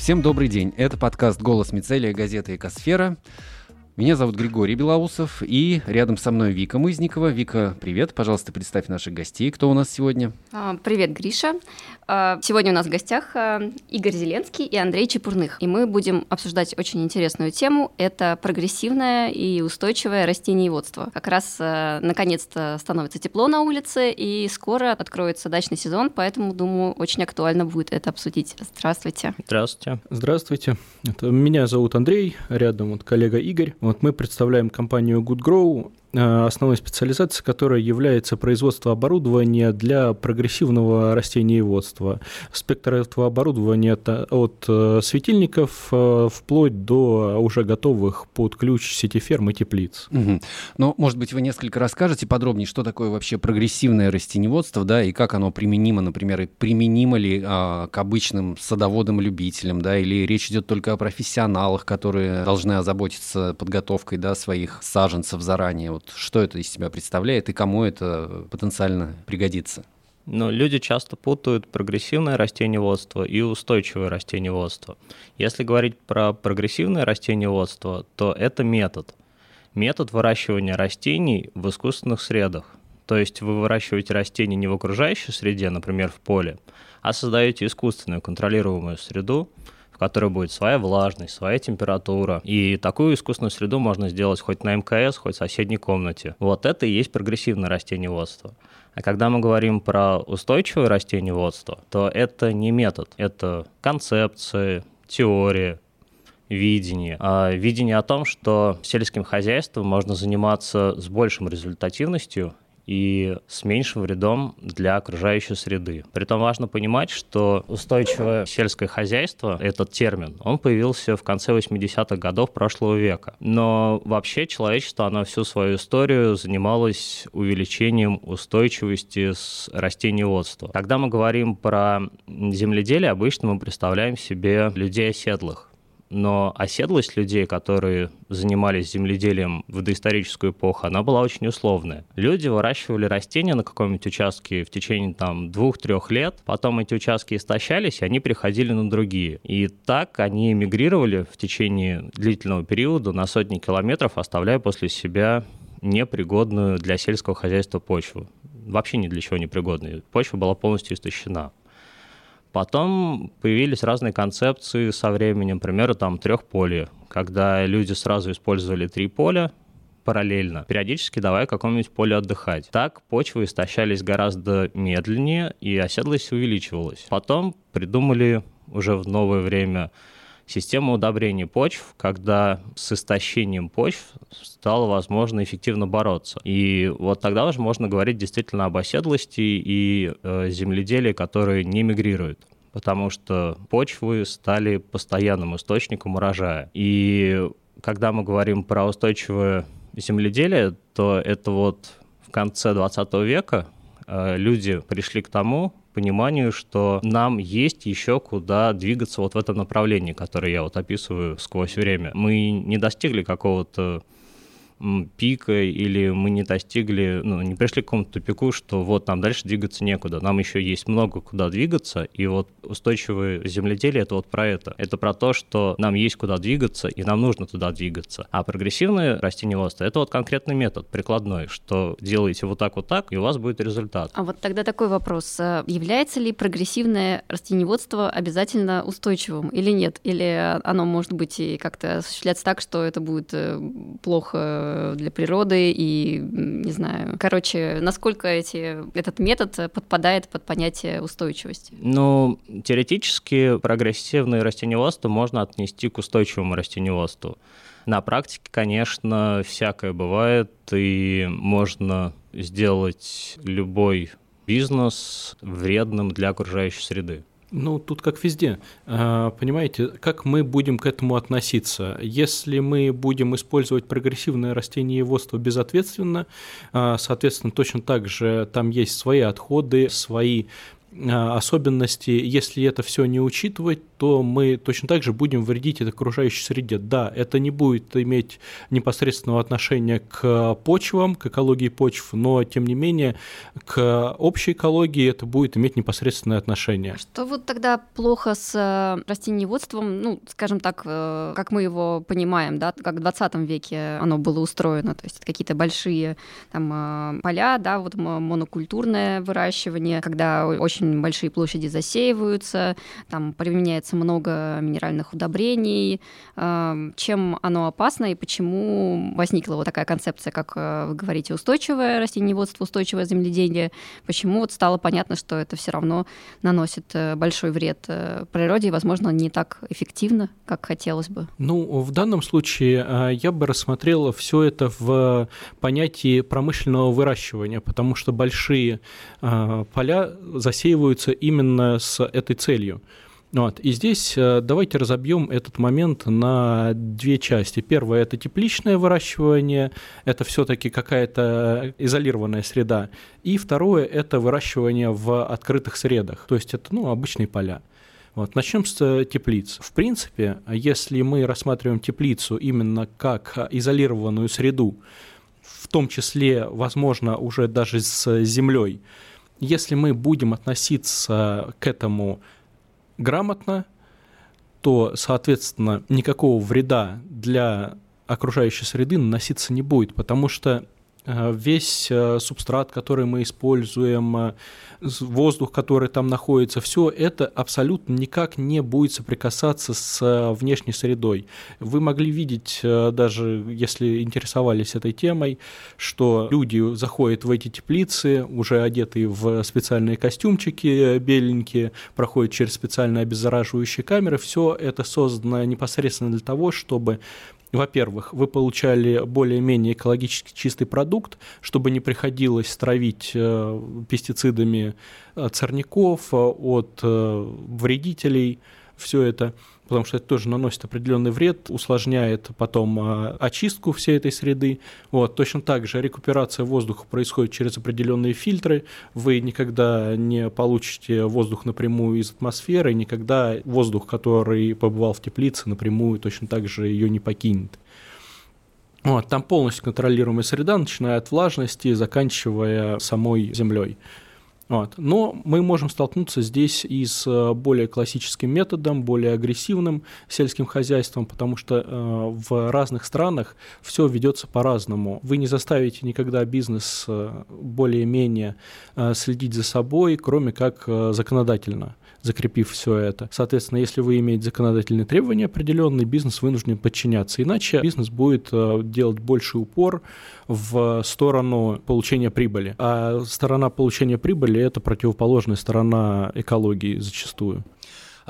Всем добрый день. Это подкаст «Голос Мицелия», газета «Экосфера». Меня зовут Григорий Белоусов, и рядом со мной Вика Мызникова. Вика, привет. Пожалуйста, представь наших гостей. Кто у нас сегодня? А, привет, Гриша. А, сегодня у нас в гостях а, Игорь Зеленский и Андрей Чепурных. И мы будем обсуждать очень интересную тему. Это прогрессивное и устойчивое растениеводство. Как раз наконец-то становится тепло на улице, и скоро откроется дачный сезон, поэтому, думаю, очень актуально будет это обсудить. Здравствуйте. Здравствуйте. Здравствуйте. Это меня зовут Андрей, рядом вот коллега Игорь. Вот мы представляем компанию Good Grow, основной специализацией которой является производство оборудования для прогрессивного растениеводства. Спектр этого оборудования от э, светильников э, вплоть до уже готовых под ключ сети ферм и теплиц. Угу. Ну, может быть, вы несколько расскажете подробнее, что такое вообще прогрессивное растениеводство, да, и как оно применимо, например, и применимо ли а, к обычным садоводам-любителям, да, или речь идет только о профессионалах, которые должны озаботиться подготовкой, да, своих саженцев заранее вот что это из себя представляет и кому это потенциально пригодится? Но люди часто путают прогрессивное растениеводство и устойчивое растениеводство. Если говорить про прогрессивное растениеводство, то это метод. Метод выращивания растений в искусственных средах. То есть вы выращиваете растения не в окружающей среде, например, в поле, а создаете искусственную контролируемую среду, которой будет своя влажность, своя температура. И такую искусственную среду можно сделать хоть на МКС, хоть в соседней комнате. Вот это и есть прогрессивное растениеводство. А когда мы говорим про устойчивое растениеводство, то это не метод, это концепции, теория, видение. А видение о том, что сельским хозяйством можно заниматься с большим результативностью и с меньшим вредом для окружающей среды. Притом важно понимать, что устойчивое сельское хозяйство, этот термин, он появился в конце 80-х годов прошлого века. Но вообще человечество, оно всю свою историю занималось увеличением устойчивости с растениеводства. Когда мы говорим про земледелие, обычно мы представляем себе людей оседлых но оседлость людей, которые занимались земледелием в доисторическую эпоху, она была очень условная. Люди выращивали растения на каком-нибудь участке в течение там двух-трех лет, потом эти участки истощались, и они переходили на другие. И так они эмигрировали в течение длительного периода на сотни километров, оставляя после себя непригодную для сельского хозяйства почву. Вообще ни для чего непригодную. Почва была полностью истощена. Потом появились разные концепции со временем, например, там трехполе, когда люди сразу использовали три поля, параллельно, периодически давая какому-нибудь поле отдыхать. Так почвы истощались гораздо медленнее, и оседлость увеличивалась. Потом придумали уже в новое время систему удобрения почв, когда с истощением почв стало возможно эффективно бороться. И вот тогда уже можно говорить действительно об оседлости и э, земледелии, которые не мигрируют потому что почвы стали постоянным источником урожая. И когда мы говорим про устойчивое земледелие, то это вот в конце 20 века э, люди пришли к тому, пониманию, что нам есть еще куда двигаться вот в этом направлении, которое я вот описываю сквозь время. Мы не достигли какого-то пика, или мы не достигли, ну, не пришли к какому-то тупику, что вот нам дальше двигаться некуда. Нам еще есть много куда двигаться, и вот устойчивое земледелие — это вот про это. Это про то, что нам есть куда двигаться, и нам нужно туда двигаться. А прогрессивное растениеводство — это вот конкретный метод, прикладной, что делаете вот так, вот так, и у вас будет результат. А вот тогда такой вопрос. А является ли прогрессивное растениеводство обязательно устойчивым или нет? Или оно может быть и как-то осуществляться так, что это будет э, плохо для природы и, не знаю, короче, насколько эти, этот метод подпадает под понятие устойчивости? Ну, теоретически прогрессивное растениеводство можно отнести к устойчивому растениеводству. На практике, конечно, всякое бывает, и можно сделать любой бизнес вредным для окружающей среды. Ну, тут как везде. А, понимаете, как мы будем к этому относиться? Если мы будем использовать прогрессивное растениеводство безответственно, а, соответственно, точно так же там есть свои отходы, свои особенности, если это все не учитывать, то мы точно так же будем вредить этой окружающей среде. Да, это не будет иметь непосредственного отношения к почвам, к экологии почв, но тем не менее к общей экологии это будет иметь непосредственное отношение. Что вот тогда плохо с э, растениеводством, ну, скажем так, э, как мы его понимаем, да, как в 20 веке оно было устроено, то есть какие-то большие там э, поля, да, вот монокультурное выращивание, когда очень очень большие площади засеиваются, там применяется много минеральных удобрений. Эм, чем оно опасно и почему возникла вот такая концепция, как э, вы говорите, устойчивое растениеводство, устойчивое земледелие? Почему вот стало понятно, что это все равно наносит э, большой вред э, природе и, возможно, не так эффективно, как хотелось бы? Ну, в данном случае я бы рассмотрел все это в понятии промышленного выращивания, потому что большие поля засеиваются засеиваются именно с этой целью. Вот. И здесь э, давайте разобьем этот момент на две части. Первое – это тепличное выращивание, это все-таки какая-то изолированная среда. И второе – это выращивание в открытых средах, то есть это ну, обычные поля. Вот. Начнем с теплиц. В принципе, если мы рассматриваем теплицу именно как изолированную среду, в том числе, возможно, уже даже с землей, если мы будем относиться к этому грамотно, то, соответственно, никакого вреда для окружающей среды наноситься не будет, потому что весь э, субстрат, который мы используем, э, воздух, который там находится, все это абсолютно никак не будет соприкасаться с внешней средой. Вы могли видеть, даже если интересовались этой темой, что люди заходят в эти теплицы, уже одетые в специальные костюмчики беленькие, проходят через специальные обеззараживающие камеры. Все это создано непосредственно для того, чтобы во-первых, вы получали более-менее экологически чистый продукт, чтобы не приходилось травить э, пестицидами от сорняков, от э, вредителей, все это потому что это тоже наносит определенный вред, усложняет потом а, очистку всей этой среды. Вот. Точно так же рекуперация воздуха происходит через определенные фильтры. Вы никогда не получите воздух напрямую из атмосферы, никогда воздух, который побывал в теплице, напрямую точно так же ее не покинет. Вот, там полностью контролируемая среда, начиная от влажности, заканчивая самой землей. Вот. Но мы можем столкнуться здесь и с э, более классическим методом, более агрессивным сельским хозяйством, потому что э, в разных странах все ведется по-разному. Вы не заставите никогда бизнес э, более-менее э, следить за собой, кроме как э, законодательно закрепив все это. Соответственно, если вы имеете законодательные требования определенные, бизнес вынужден подчиняться. Иначе бизнес будет э, делать больший упор в сторону получения прибыли. А сторона получения прибыли – это противоположная сторона экологии зачастую.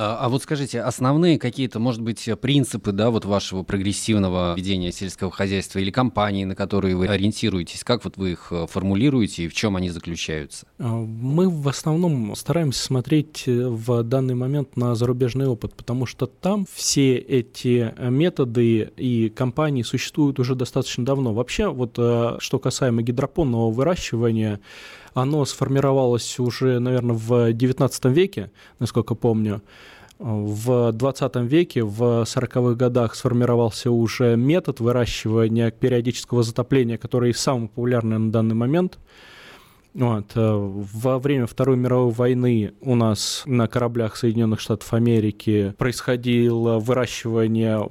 А, а вот скажите, основные какие-то, может быть, принципы, да, вот вашего прогрессивного ведения сельского хозяйства или компании, на которые вы ориентируетесь, как вот вы их э, формулируете и в чем они заключаются? А, мы в основном стараемся смотреть э, в данный момент на зарубежный опыт, потому что там все эти методы и компании существуют уже достаточно давно. Вообще, вот э, что касаемо гидропонного выращивания, оно сформировалось уже, наверное, в XIX веке, насколько помню. В 20 веке, в 40-х годах сформировался уже метод выращивания периодического затопления, который самый популярный на данный момент. Вот. Во время Второй мировой войны у нас на кораблях Соединенных Штатов Америки происходило выращивание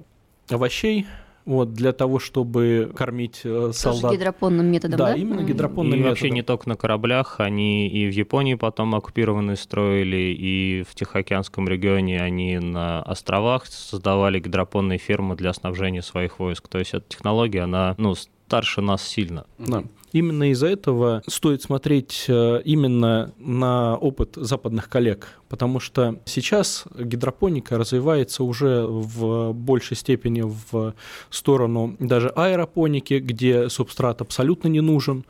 овощей, вот, для того, чтобы кормить э, солдат. Тоже гидропонным методом, да? Да, именно гидропонным и методом. вообще не только на кораблях, они и в Японии потом оккупированные строили, и в Тихоокеанском регионе они на островах создавали гидропонные фермы для снабжения своих войск. То есть эта технология, она, ну, старше нас сильно. Да. Именно из-за этого стоит смотреть э, именно на опыт западных коллег, потому что сейчас гидропоника развивается уже в большей степени в сторону даже аэропоники, где субстрат абсолютно не нужен.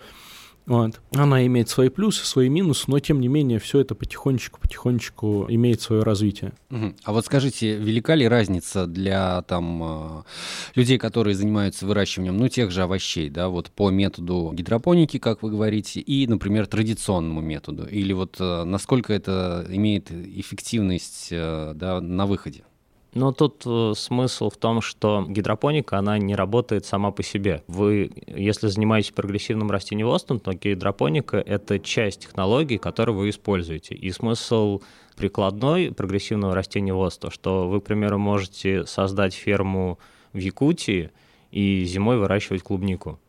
Вот. Она имеет свои плюсы, свои минусы, но тем не менее все это потихонечку-потихонечку имеет свое развитие. Угу. А вот скажите, велика ли разница для там э, людей, которые занимаются выращиванием, ну, тех же овощей, да, вот по методу гидропоники, как вы говорите, и, например, традиционному методу? Или вот э, насколько это имеет эффективность э, да, на выходе? Но тут э, смысл в том, что гидропоника, она не работает сама по себе. Вы, если занимаетесь прогрессивным растениеводством, то гидропоника — это часть технологий, которые вы используете. И смысл прикладной прогрессивного растениеводства, что вы, к примеру, можете создать ферму в Якутии и зимой выращивать клубнику.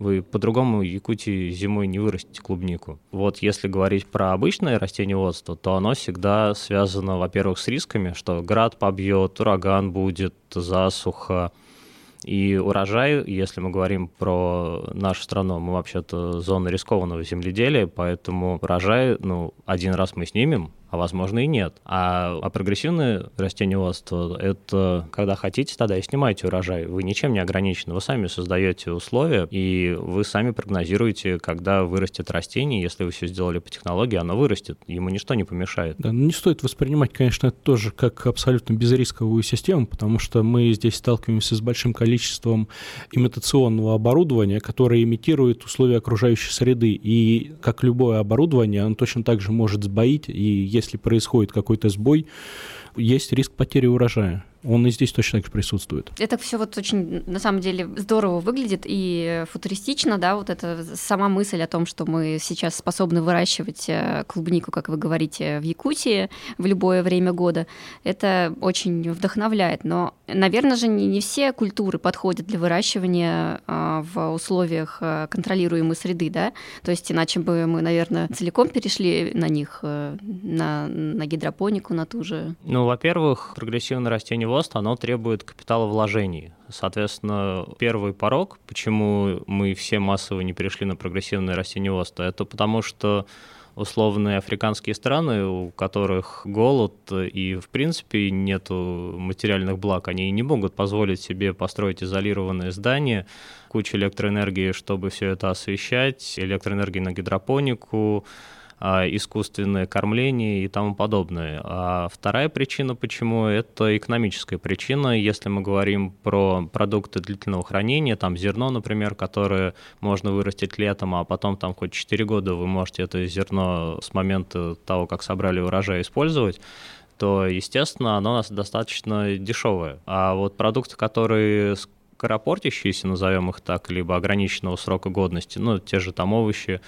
Вы по-другому Якутии зимой не вырастите клубнику. Вот если говорить про обычное растениеводство, то оно всегда связано, во-первых, с рисками, что град побьет, ураган будет, засуха. И урожай, если мы говорим про нашу страну, мы вообще-то зона рискованного земледелия, поэтому урожай, ну, один раз мы снимем, а возможно и нет. А, а прогрессивное растениеводство — это когда хотите, тогда и снимайте урожай. Вы ничем не ограничены, вы сами создаете условия, и вы сами прогнозируете, когда вырастет растение, если вы все сделали по технологии, оно вырастет, ему ничто не помешает. Да, но не стоит воспринимать, конечно, это тоже как абсолютно безрисковую систему, потому что мы здесь сталкиваемся с большим количеством имитационного оборудования, которое имитирует условия окружающей среды, и как любое оборудование, оно точно так же может сбоить, и если происходит какой-то сбой, есть риск потери урожая он и здесь точно так же присутствует. Это все вот очень, на самом деле, здорово выглядит и футуристично, да, вот эта сама мысль о том, что мы сейчас способны выращивать э, клубнику, как вы говорите, в Якутии в любое время года, это очень вдохновляет. Но, наверное же, не, не все культуры подходят для выращивания а, в условиях э, контролируемой среды, да, то есть иначе бы мы, наверное, целиком перешли на них, э, на, на гидропонику, на ту же. Ну, во-первых, прогрессивное растение растениеводство, оно требует капиталовложений. Соответственно, первый порог, почему мы все массово не перешли на прогрессивное растениеводство, это потому что условные африканские страны, у которых голод и, в принципе, нет материальных благ, они не могут позволить себе построить изолированные здания, кучу электроэнергии, чтобы все это освещать, электроэнергии на гидропонику, искусственное кормление и тому подобное. А вторая причина, почему, это экономическая причина. Если мы говорим про продукты длительного хранения, там зерно, например, которое можно вырастить летом, а потом там хоть 4 года вы можете это зерно с момента того, как собрали урожай, использовать, то, естественно, оно у нас достаточно дешевое. А вот продукты, которые скоропортящиеся, назовем их так, либо ограниченного срока годности, ну, те же там овощи,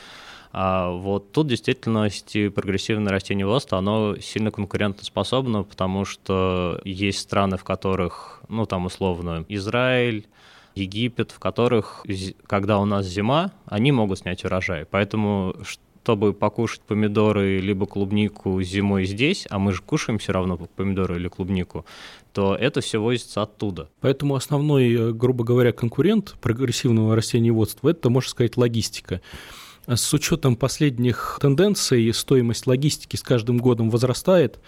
а вот тут действительно прогрессивное растениеводство, оно сильно конкурентоспособно, потому что есть страны, в которых, ну там условно, Израиль, Египет, в которых, когда у нас зима, они могут снять урожай. Поэтому, чтобы покушать помидоры либо клубнику зимой здесь, а мы же кушаем все равно помидоры или клубнику, то это все возится оттуда. Поэтому основной, э, грубо говоря, конкурент прогрессивного растениеводства – это, можно сказать, логистика. С учетом последних тенденций стоимость логистики с каждым годом возрастает.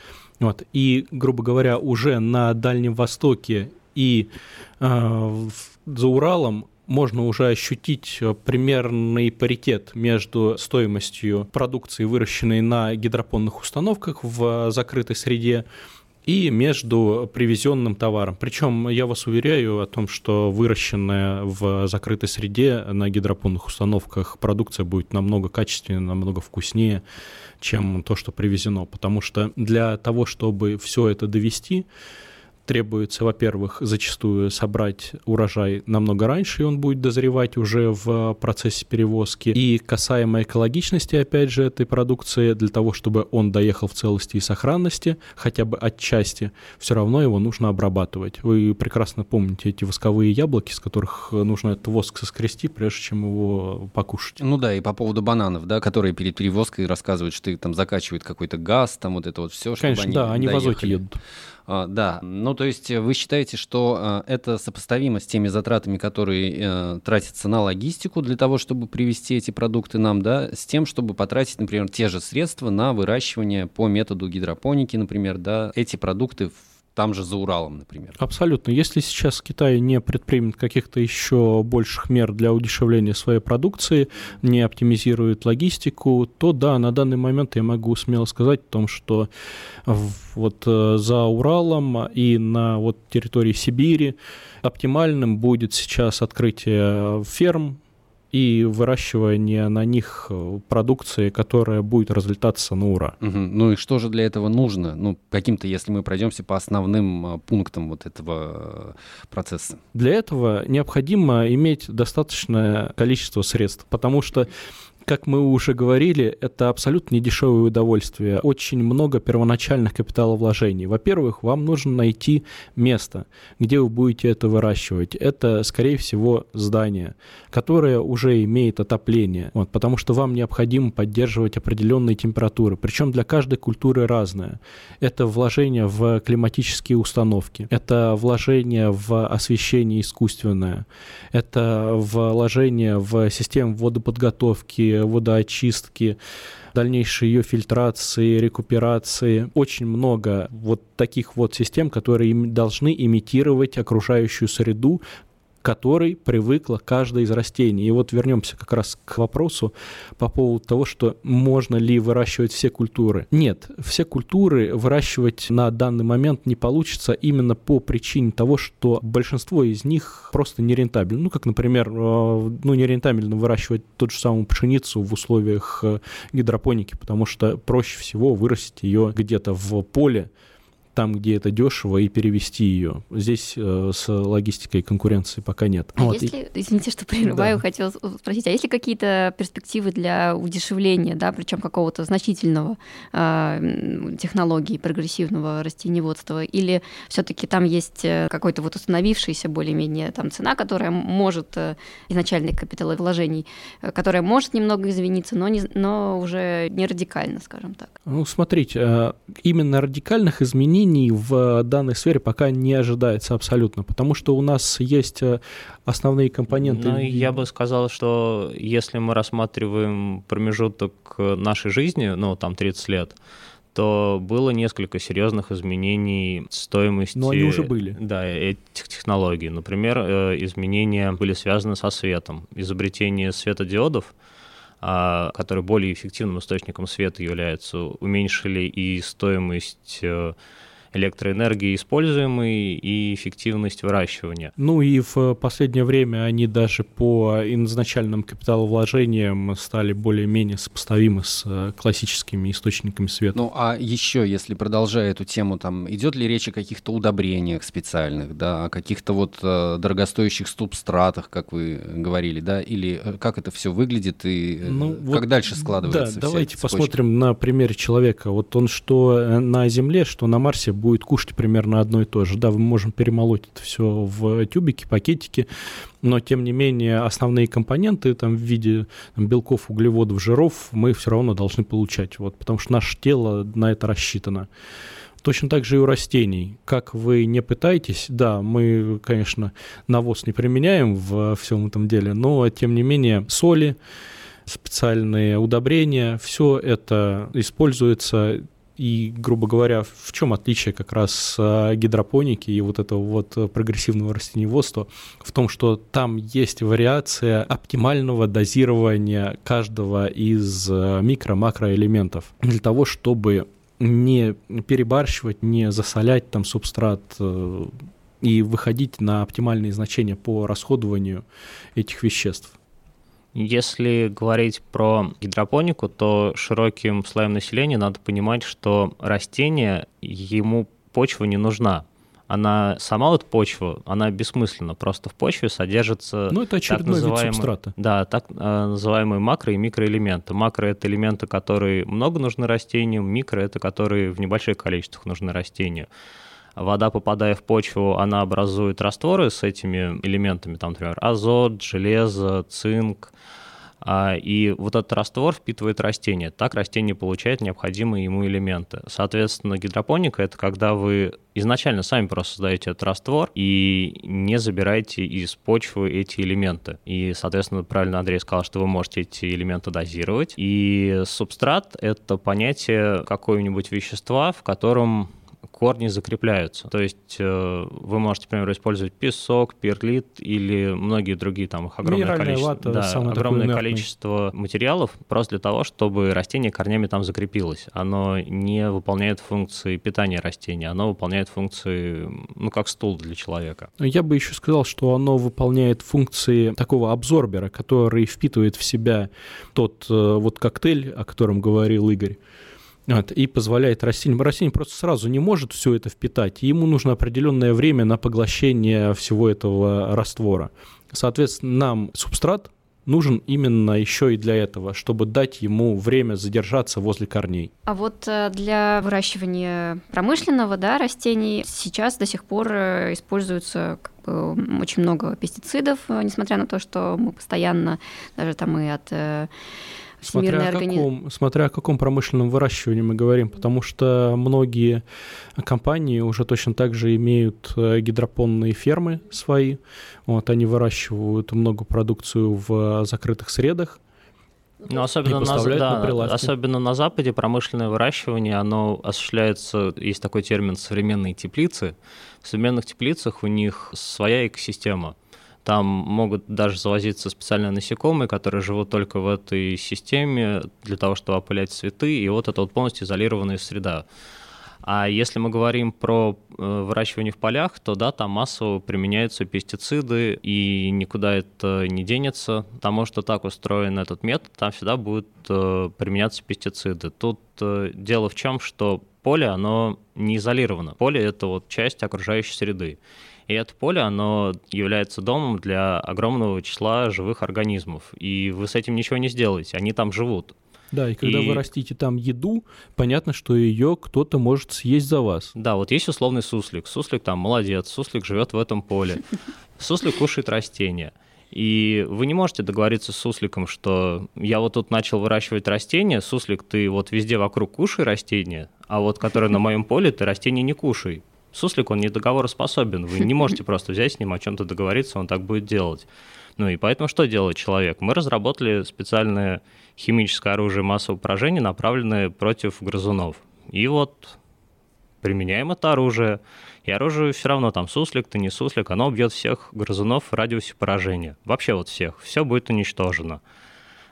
Вот, и, грубо говоря, уже на Дальнем Востоке и э, за Уралом можно уже ощутить примерный паритет между стоимостью продукции, выращенной на гидропонных установках в закрытой среде, и между привезенным товаром. Причем я вас уверяю о том, что выращенная в закрытой среде на гидропонных установках продукция будет намного качественнее, намного вкуснее, чем то, что привезено. Потому что для того, чтобы все это довести, требуется, во-первых, зачастую собрать урожай намного раньше, и он будет дозревать уже в процессе перевозки. И касаемо экологичности, опять же, этой продукции, для того, чтобы он доехал в целости и сохранности, хотя бы отчасти, все равно его нужно обрабатывать. Вы прекрасно помните эти восковые яблоки, с которых нужно этот воск соскрести, прежде чем его покушать. Ну да, и по поводу бананов, да, которые перед перевозкой рассказывают, что их там закачивает какой-то газ, там вот это вот все, чтобы Конечно, они да, они доехали. в азоте едут. А, да, ну то есть вы считаете, что а, это сопоставимо с теми затратами, которые э, тратятся на логистику для того, чтобы привезти эти продукты нам, да, с тем, чтобы потратить, например, те же средства на выращивание по методу гидропоники, например, да, эти продукты в там же за Уралом, например. Абсолютно. Если сейчас Китай не предпримет каких-то еще больших мер для удешевления своей продукции, не оптимизирует логистику, то да, на данный момент я могу смело сказать о том, что вот э, за Уралом и на вот территории Сибири оптимальным будет сейчас открытие ферм, и выращивание на них э, продукции, которая будет разлетаться на ура. Угу. Ну и что же для этого нужно? Ну, каким-то, если мы пройдемся по основным э, пунктам вот этого э, процесса. Для этого необходимо иметь достаточное количество средств, потому что как мы уже говорили, это абсолютно недешевое удовольствие. Очень много первоначальных капиталовложений. Во-первых, вам нужно найти место, где вы будете это выращивать. Это, скорее всего, здание, которое уже имеет отопление, вот, потому что вам необходимо поддерживать определенные температуры. Причем для каждой культуры разное. Это вложение в климатические установки, это вложение в освещение искусственное, это вложение в систему водоподготовки, водоочистки, дальнейшей ее фильтрации, рекуперации. Очень много вот таких вот систем, которые должны имитировать окружающую среду, которой привыкла каждое из растений. И вот вернемся как раз к вопросу по поводу того, что можно ли выращивать все культуры. Нет, все культуры выращивать на данный момент не получится именно по причине того, что большинство из них просто нерентабельно. Ну, как, например, э, ну, нерентабельно выращивать тот же самую пшеницу в условиях э, гидропоники, потому что проще всего вырастить ее где-то в поле, там, где это дешево, и перевести ее. Здесь э, с логистикой конкуренции пока нет. А вот. если, извините, что прерываю, да. хотела спросить, а есть ли какие-то перспективы для удешевления, да, причем какого-то значительного э, технологии прогрессивного растениеводства, или все-таки там есть э, какой-то вот установившийся более-менее там цена, которая может э, изначальных капиталовложений, э, которая может немного извиниться, но, не, но уже не радикально, скажем так. Ну, смотрите, именно радикальных изменений изменений в данной сфере пока не ожидается абсолютно, потому что у нас есть э, основные компоненты. Ну, я бы сказал, что если мы рассматриваем промежуток нашей жизни, ну, там 30 лет, то было несколько серьезных изменений стоимости... Но они уже были. Да, этих технологий. Например, э, изменения были связаны со светом. Изобретение светодиодов, а, которые более эффективным источником света являются, уменьшили и стоимость э, электроэнергии используемой и эффективность выращивания. Ну и в последнее время они даже по изначальным капиталовложениям стали более-менее сопоставимы с э, классическими источниками света. Ну а еще, если продолжая эту тему, там идет ли речь о каких-то удобрениях специальных, да, о каких-то вот э, дорогостоящих субстратах, как вы говорили, да, или э, как это все выглядит и э, ну, как вот, дальше складывается? Да, давайте посмотрим на примере человека. Вот он что на Земле, что на Марсе будет кушать примерно одно и то же. Да, мы можем перемолоть это все в тюбики, пакетики, но тем не менее основные компоненты там, в виде там, белков, углеводов, жиров мы все равно должны получать, вот, потому что наше тело на это рассчитано. Точно так же и у растений. Как вы не пытаетесь, да, мы, конечно, навоз не применяем в всем этом деле, но тем не менее соли, специальные удобрения, все это используется и, грубо говоря, в чем отличие как раз а, гидропоники и вот этого вот прогрессивного растениеводства? В том, что там есть вариация оптимального дозирования каждого из а, микро-макроэлементов для того, чтобы не перебарщивать, не засолять там субстрат э, и выходить на оптимальные значения по расходованию этих веществ. Если говорить про гидропонику, то широким слоям населения надо понимать, что растение, ему почва не нужна. Она сама вот почва, она бессмысленна. Просто в почве содержится ну, это так называемые. Да, так э, называемые макро- и микроэлементы. Макро — это элементы, которые много нужны растению, микро — это которые в небольших количествах нужны растению вода, попадая в почву, она образует растворы с этими элементами, там, например, азот, железо, цинк, а, и вот этот раствор впитывает растение. Так растение получает необходимые ему элементы. Соответственно, гидропоника — это когда вы изначально сами просто создаете этот раствор и не забираете из почвы эти элементы. И, соответственно, правильно Андрей сказал, что вы можете эти элементы дозировать. И субстрат — это понятие какого-нибудь вещества, в котором корни закрепляются. То есть э, вы можете, например, использовать песок, перлит или многие другие там их огромное Минеральная количество, вата, да, огромное количество материалов просто для того, чтобы растение корнями там закрепилось. Оно не выполняет функции питания растения, оно выполняет функции, ну, как стул для человека. Я бы еще сказал, что оно выполняет функции такого абсорбера, который впитывает в себя тот э, вот коктейль, о котором говорил Игорь. Вот, и позволяет растению. Растение просто сразу не может все это впитать, и ему нужно определенное время на поглощение всего этого раствора. Соответственно, нам субстрат нужен именно еще и для этого, чтобы дать ему время задержаться возле корней. А вот э, для выращивания промышленного да, растений сейчас до сих пор э, м, очень много пестицидов, э, несмотря на то, что мы постоянно, даже там и от Смотря о, каком, смотря о каком промышленном выращивании мы говорим, потому что многие компании уже точно так же имеют э, гидропонные фермы свои. Вот, они выращивают много продукцию в закрытых средах. Ну, особенно, на, на да, прилавки. особенно на Западе промышленное выращивание, оно осуществляется, есть такой термин современные теплицы. В современных теплицах у них своя экосистема. Там могут даже завозиться специальные насекомые, которые живут только в этой системе для того, чтобы опылять цветы, и вот это вот полностью изолированная среда. А если мы говорим про э, выращивание в полях, то да, там массово применяются пестициды, и никуда это не денется, потому что так устроен этот метод, там всегда будут э, применяться пестициды. Тут э, дело в чем, что поле, оно не изолировано. Поле — это вот часть окружающей среды. И это поле, оно является домом для огромного числа живых организмов. И вы с этим ничего не сделаете, они там живут. Да, и когда И- вы растите там еду, понятно, что ее кто-то может съесть за вас. Да, вот есть условный суслик. Суслик там молодец, суслик живет в этом поле. Суслик кушает растения. И вы не можете договориться с сусликом, что я вот тут начал выращивать растения, суслик, ты вот везде вокруг кушай растения, а вот которые на моем поле, ты растения не кушай. Суслик, он не договороспособен, вы не можете просто взять с ним о чем-то договориться, он так будет делать. Ну и поэтому что делает человек? Мы разработали специальное химическое оружие массового поражения, направленное против грызунов. И вот применяем это оружие, и оружие все равно там суслик, ты не суслик, оно убьет всех грызунов в радиусе поражения. Вообще вот всех. Все будет уничтожено.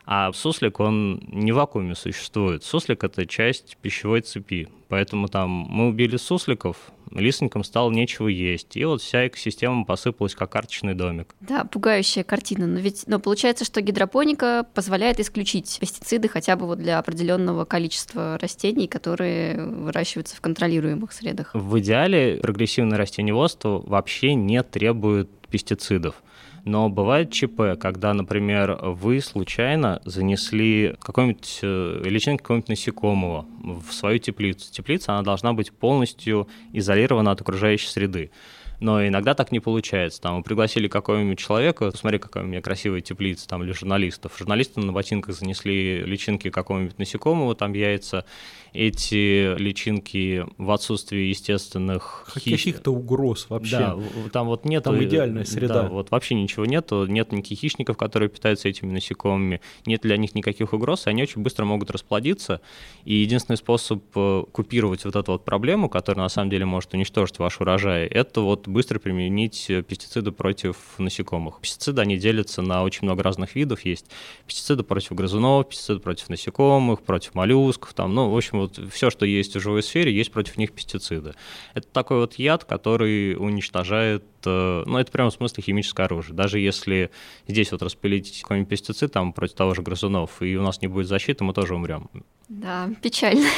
А суслик, он не в вакууме существует. Суслик — это часть пищевой цепи. Поэтому там мы убили сусликов, лисникам стало нечего есть. И вот вся экосистема посыпалась, как карточный домик. Да, пугающая картина. Но ведь но получается, что гидропоника позволяет исключить пестициды хотя бы вот для определенного количества растений, которые выращиваются в контролируемых средах. В идеале прогрессивное растениеводство вообще не требует пестицидов. Но бывает ЧП, когда, например, вы случайно занесли какой-нибудь э, личинку какого-нибудь насекомого в свою теплицу. Теплица, она должна быть полностью изолирована от окружающей среды. Но иногда так не получается. Там мы пригласили какого-нибудь человека, смотри, какая у меня красивая теплица, там, или журналистов. Журналисты на ботинках занесли личинки какого-нибудь насекомого, там яйца. Эти личинки в отсутствии естественных Каких-то угроз вообще. да, там вот нет... Там идеальная среда. Да, вот вообще ничего нету, нет никаких хищников, которые питаются этими насекомыми, нет для них никаких угроз, и они очень быстро могут расплодиться. И единственный способ э, купировать вот эту вот проблему, которая на самом деле может уничтожить ваш урожай, это вот быстро применить пестициды против насекомых. Пестициды, они делятся на очень много разных видов. Есть пестициды против грызунов, пестициды против насекомых, против моллюсков, там, ну, в общем, вот все, что есть в живой сфере, есть против них пестициды. Это такой вот яд, который уничтожает, э, ну, это прямо в смысле химическое оружие. Даже если здесь вот распылить какой-нибудь пестицид там против того же грызунов, и у нас не будет защиты, мы тоже умрем. Да, печально.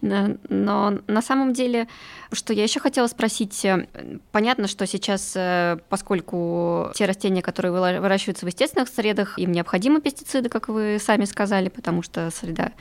Но на самом деле, что я еще хотела спросить, э, понятно, что сейчас, э, поскольку те растения, которые выращиваются в естественных средах, им необходимы пестициды, как вы сами сказали, потому что среда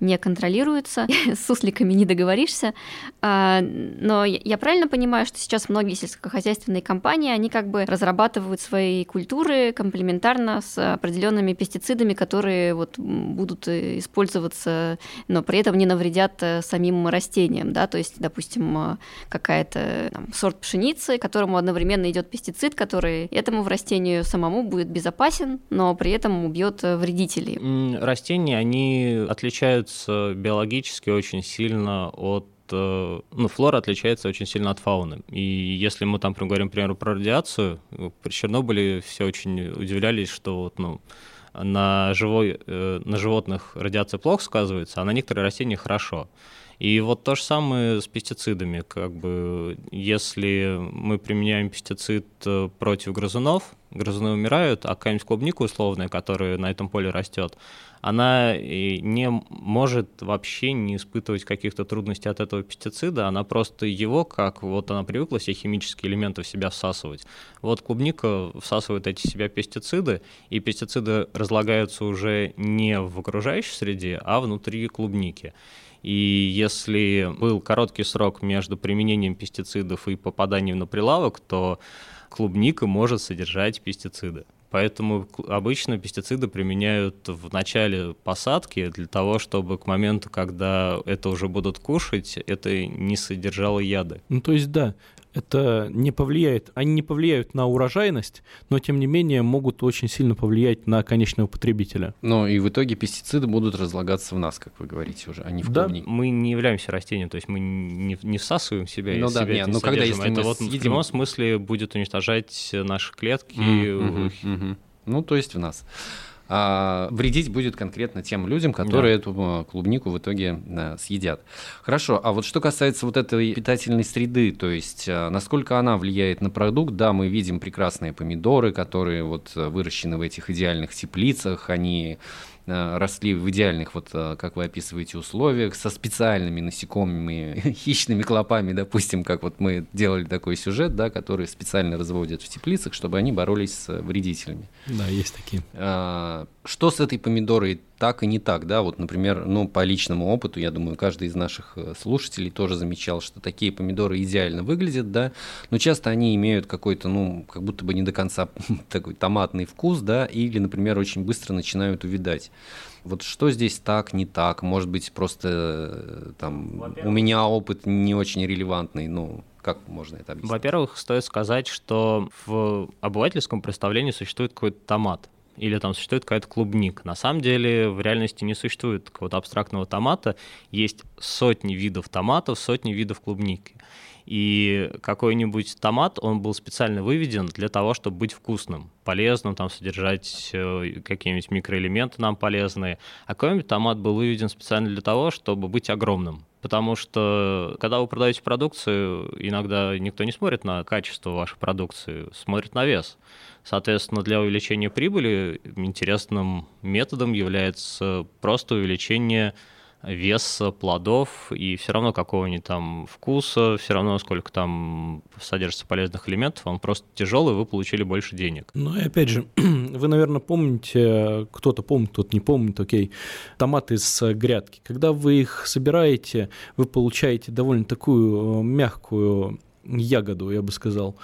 не контролируется, с сусликами не договоришься. А, Но я правильно понимаю, что сейчас многие сельскохозяйственные компании, они как бы разрабатывают свои культуры комплементарно с определенными пестицидами, которые вот будут э, использоваться, но при этом не навредят э, самим растениям, да, то есть, допустим, э, какая-то там, сорт пшеницы, которому одновременно идет пестицид, который этому в растению самому будет безопасен, но при этом убьет э, вредителей. Растения, они отличаются биологически очень сильно от ну, флора отличается очень сильно от фауны. И если мы там говорим, например, про радиацию, при Чернобыле все очень удивлялись, что вот, ну, на, живой, э, на животных радиация плохо сказывается, а на некоторые растения хорошо. И вот то же самое с пестицидами. Как бы, если мы применяем пестицид э, против грызунов, грызуны умирают, а какая-нибудь клубника условная, которая на этом поле растет, она не может вообще не испытывать каких-то трудностей от этого пестицида, она просто его, как вот она привыкла все химические элементы в себя всасывать. Вот клубника всасывает эти себя пестициды, и пестициды разлагаются уже не в окружающей среде, а внутри клубники. И если был короткий срок между применением пестицидов и попаданием на прилавок, то клубника может содержать пестициды. Поэтому обычно пестициды применяют в начале посадки для того, чтобы к моменту, когда это уже будут кушать, это не содержало яды. Ну, то есть, да, это не повлияет, они не повлияют на урожайность, но тем не менее могут очень сильно повлиять на конечного потребителя. Но и в итоге пестициды будут разлагаться в нас, как вы говорите уже, а не в да? клубнике. Мы не являемся растением, то есть мы не, не всасываем себя ну, да, себя нет, ну когда если это мы вот съедим... в прямом смысле будет уничтожать наши клетки. Mm-hmm, mm-hmm. Ну, то есть в нас а вредить будет конкретно тем людям, которые да. эту э, клубнику в итоге да, съедят. Хорошо, а вот что касается вот этой питательной среды, то есть э, насколько она влияет на продукт, да, мы видим прекрасные помидоры, которые вот э, выращены в этих идеальных теплицах, они росли в идеальных, вот э, как вы описываете, условиях, со специальными насекомыми, хищными клопами, допустим, как вот мы делали такой сюжет, да, который специально разводят в теплицах, чтобы они боролись с вредителями. Да, есть такие. А, что с этой помидорой так и не так, да, вот, например, ну, по личному опыту, я думаю, каждый из наших э, слушателей тоже замечал, что такие помидоры идеально выглядят, да, но часто они имеют какой-то, ну, как будто бы не до конца такой томатный вкус, да, или, например, очень быстро начинают увидать. Вот что здесь так, не так? Может быть, просто э, там у меня опыт не очень релевантный, ну, как можно это объяснить? Во-первых, стоит сказать, что в обывательском представлении существует какой-то томат или там существует какая-то клубника. На самом деле в реальности не существует какого-то абстрактного томата. Есть сотни видов томатов, сотни видов клубники. И какой-нибудь томат, он был специально выведен для того, чтобы быть вкусным, полезным, там содержать э, какие-нибудь микроэлементы нам полезные. А какой-нибудь томат был выведен специально для того, чтобы быть огромным. Потому что, когда вы продаете продукцию, иногда никто не смотрит на качество вашей продукции, смотрит на вес. Соответственно, для увеличения прибыли интересным методом является просто увеличение веса плодов и все равно какого-нибудь там вкуса, все равно сколько там содержится полезных элементов, он просто тяжелый, вы получили больше денег. Ну и опять же, вы, наверное, помните, кто-то помнит, кто-то не помнит, окей, томаты с грядки. Когда вы их собираете, вы получаете довольно такую э, мягкую ягоду, я бы сказал.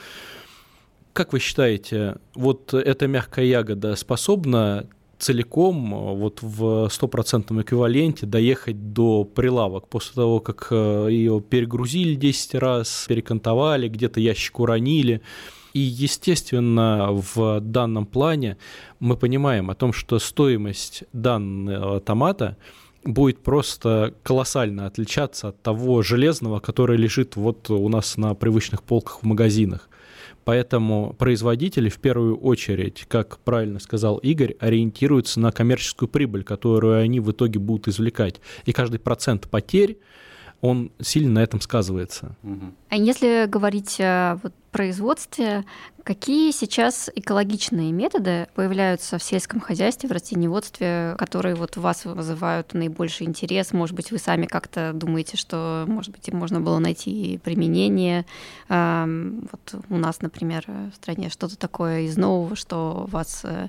Как вы считаете, вот эта мягкая ягода способна целиком э, вот в стопроцентном эквиваленте доехать до прилавок после того, как э, ее перегрузили 10 раз, перекантовали, где-то ящик уронили. И, естественно, в данном плане мы понимаем о том, что стоимость данного томата будет просто колоссально отличаться от того железного, которое лежит вот у нас на привычных полках в магазинах. Поэтому производители в первую очередь, как правильно сказал Игорь, ориентируются на коммерческую прибыль, которую они в итоге будут извлекать. И каждый процент потерь он сильно на этом сказывается. А если говорить о вот, производстве, какие сейчас экологичные методы появляются в сельском хозяйстве, в растениеводстве, которые вот у вас вызывают наибольший интерес? Может быть, вы сами как-то думаете, что, может быть, им можно было найти применение? Вот у нас, например, в стране что-то такое из нового, что вас, э,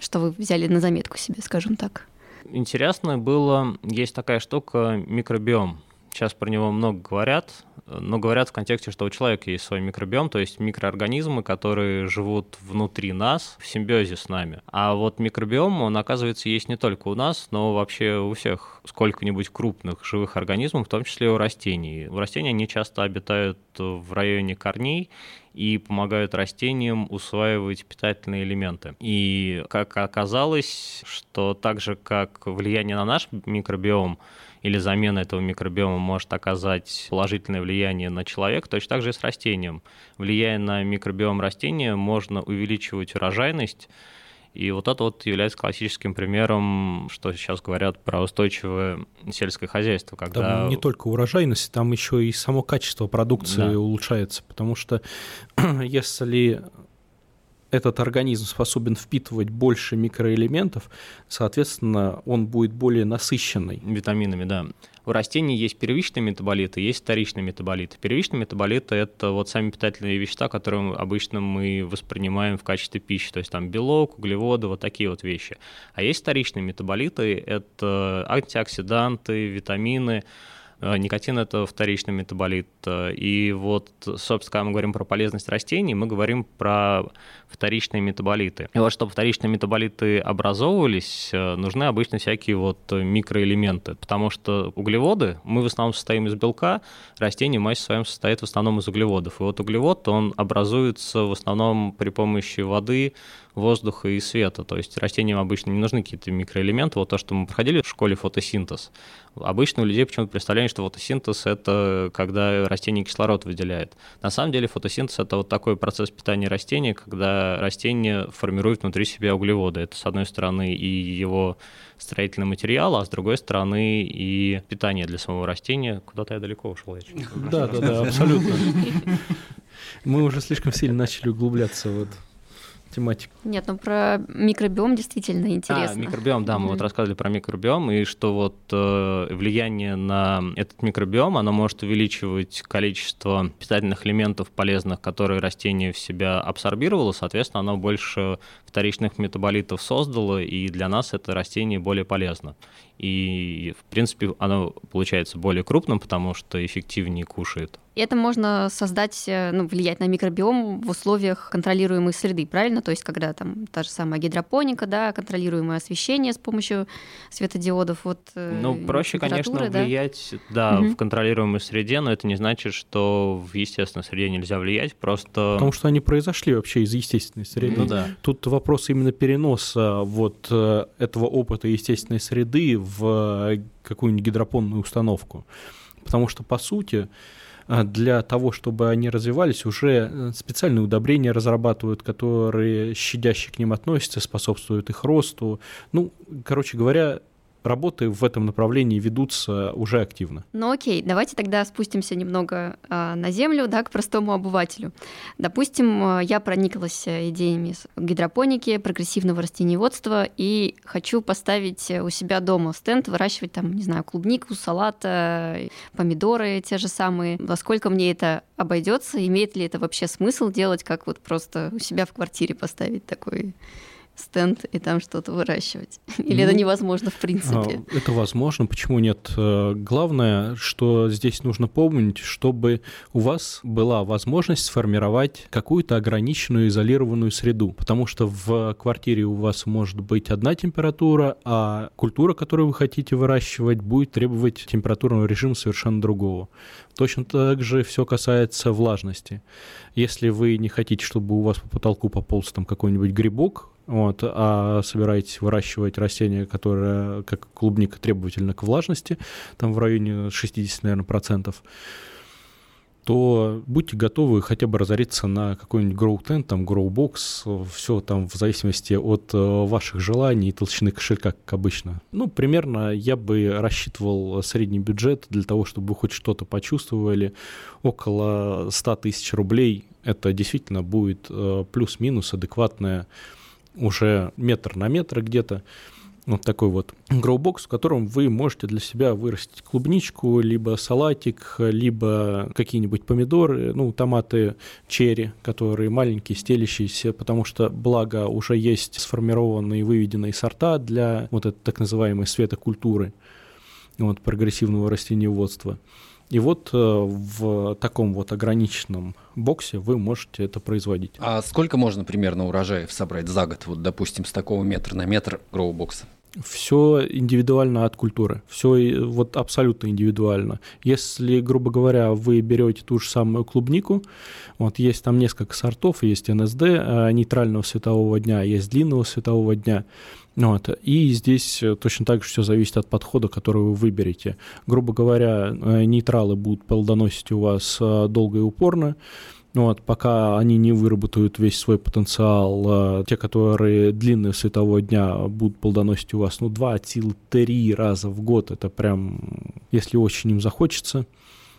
что вы взяли на заметку себе, скажем так. Интересно было, есть такая штука микробиом Сейчас про него много говорят, но говорят в контексте, что у человека есть свой микробиом, то есть микроорганизмы, которые живут внутри нас, в симбиозе с нами. А вот микробиом, он, оказывается, есть не только у нас, но вообще у всех сколько-нибудь крупных живых организмов, в том числе и у растений. У растений они часто обитают в районе корней и помогают растениям усваивать питательные элементы. И как оказалось, что так же, как влияние на наш микробиом или замена этого микробиома может оказать положительное влияние на человека, точно так же и с растением. Влияя на микробиом растения, можно увеличивать урожайность, и вот это вот является классическим примером, что сейчас говорят про устойчивое сельское хозяйство. Когда... Там не только урожайность, там еще и само качество продукции да. улучшается, потому что если этот организм способен впитывать больше микроэлементов, соответственно, он будет более насыщенный. Витаминами, да. У растений есть первичные метаболиты, есть вторичные метаболиты. Первичные метаболиты – это вот сами питательные вещества, которые обычно мы воспринимаем в качестве пищи, то есть там белок, углеводы, вот такие вот вещи. А есть вторичные метаболиты – это антиоксиданты, витамины, никотин – это вторичный метаболит. Э, и вот, собственно, когда мы говорим про полезность растений, мы говорим про вторичные метаболиты. И вот чтобы вторичные метаболиты образовывались, э, нужны обычно всякие вот микроэлементы, потому что углеводы, мы в основном состоим из белка, растение в массе своем состоит в основном из углеводов. И вот углевод, он образуется в основном при помощи воды, воздуха и света. То есть растениям обычно не нужны какие-то микроэлементы. Вот то, что мы проходили в школе фотосинтез. Обычно у людей почему-то представление, что фотосинтез – это когда растение кислород выделяет. На самом деле фотосинтез – это вот такой процесс питания растения, когда растение формирует внутри себя углеводы. Это, с одной стороны, и его строительный материал, а с другой стороны и питание для самого растения. Куда-то я далеко ушел. Да, да, да, абсолютно. Мы уже слишком сильно начали углубляться вот тематику. Нет, ну про микробиом действительно интересно. А, микробиом, да, мы mm-hmm. вот рассказывали про микробиом, и что вот э, влияние на этот микробиом, оно может увеличивать количество питательных элементов полезных, которые растение в себя абсорбировало, соответственно, оно больше вторичных метаболитов создало, и для нас это растение более полезно. И, в принципе, оно получается более крупным, потому что эффективнее кушает. И это можно создать, э, ну, влиять на микробиом в условиях контролируемой среды, правильно? То есть, когда там та же самая гидропоника, да, контролируемое освещение с помощью светодиодов. Вот, э, ну, проще, конечно, да? влиять, да, угу. в контролируемой среде, но это не значит, что в естественной среде нельзя влиять, просто... Потому что они произошли вообще из естественной среды. Ну да. Тут вопрос именно переноса вот э, этого опыта естественной среды в какую-нибудь гидропонную установку. Потому что, по сути, для того, чтобы они развивались, уже э, специальные удобрения разрабатывают, которые щадяще к ним относятся, способствуют их росту. Ну, короче говоря, работы в этом направлении ведутся уже активно. Ну окей, давайте тогда спустимся немного э, на землю, да, к простому обывателю. Допустим, э, я прониклась э, идеями гидропоники, прогрессивного растениеводства и хочу поставить у себя дома стенд, выращивать там, не знаю, клубнику, салат, э, помидоры те же самые. Во сколько мне это обойдется? Имеет ли это вообще смысл делать, как вот просто у себя в квартире поставить такой стенд и там что-то выращивать? Или ну, это невозможно в принципе? А, это возможно, почему нет? Э, главное, что здесь нужно помнить, чтобы у вас была возможность сформировать какую-то ограниченную изолированную среду, потому что в квартире у вас может быть одна температура, а культура, которую вы хотите выращивать, будет требовать температурного режима совершенно другого. Точно так же все касается влажности. Если вы не хотите, чтобы у вас по потолку пополз там какой-нибудь грибок, вот, а собираетесь выращивать растение, которое, как клубника, требовательно к влажности, там в районе 60, наверное, процентов, то будьте готовы хотя бы разориться на какой-нибудь grow tent, там grow box, все там в зависимости от э, ваших желаний и толщины кошелька, как обычно. Ну, примерно я бы рассчитывал средний бюджет для того, чтобы вы хоть что-то почувствовали. Около 100 тысяч рублей это действительно будет э, плюс-минус адекватная уже метр на метр где-то. Вот такой вот гроубокс, в котором вы можете для себя вырастить клубничку, либо салатик, либо какие-нибудь помидоры, ну, томаты черри, которые маленькие, стелящиеся, потому что, благо, уже есть сформированные выведенные сорта для вот этой так называемой светокультуры, вот, прогрессивного растениеводства. И вот э, в таком вот ограниченном боксе вы можете это производить. А сколько можно примерно урожаев собрать за год, вот, допустим, с такого метра на метр гроу-бокса? все индивидуально от культуры, все вот абсолютно индивидуально. Если, грубо говоря, вы берете ту же самую клубнику, вот есть там несколько сортов, есть НСД э, нейтрального светового дня, есть длинного светового дня, вот. И здесь точно так же все зависит от подхода, который вы выберете. Грубо говоря, э, нейтралы будут плодоносить у вас э, долго и упорно, вот, пока они не выработают весь свой потенциал, э, те, которые длинные светового дня будут плодоносить у вас, ну, два, сил три раза в год, это прям, если очень им захочется.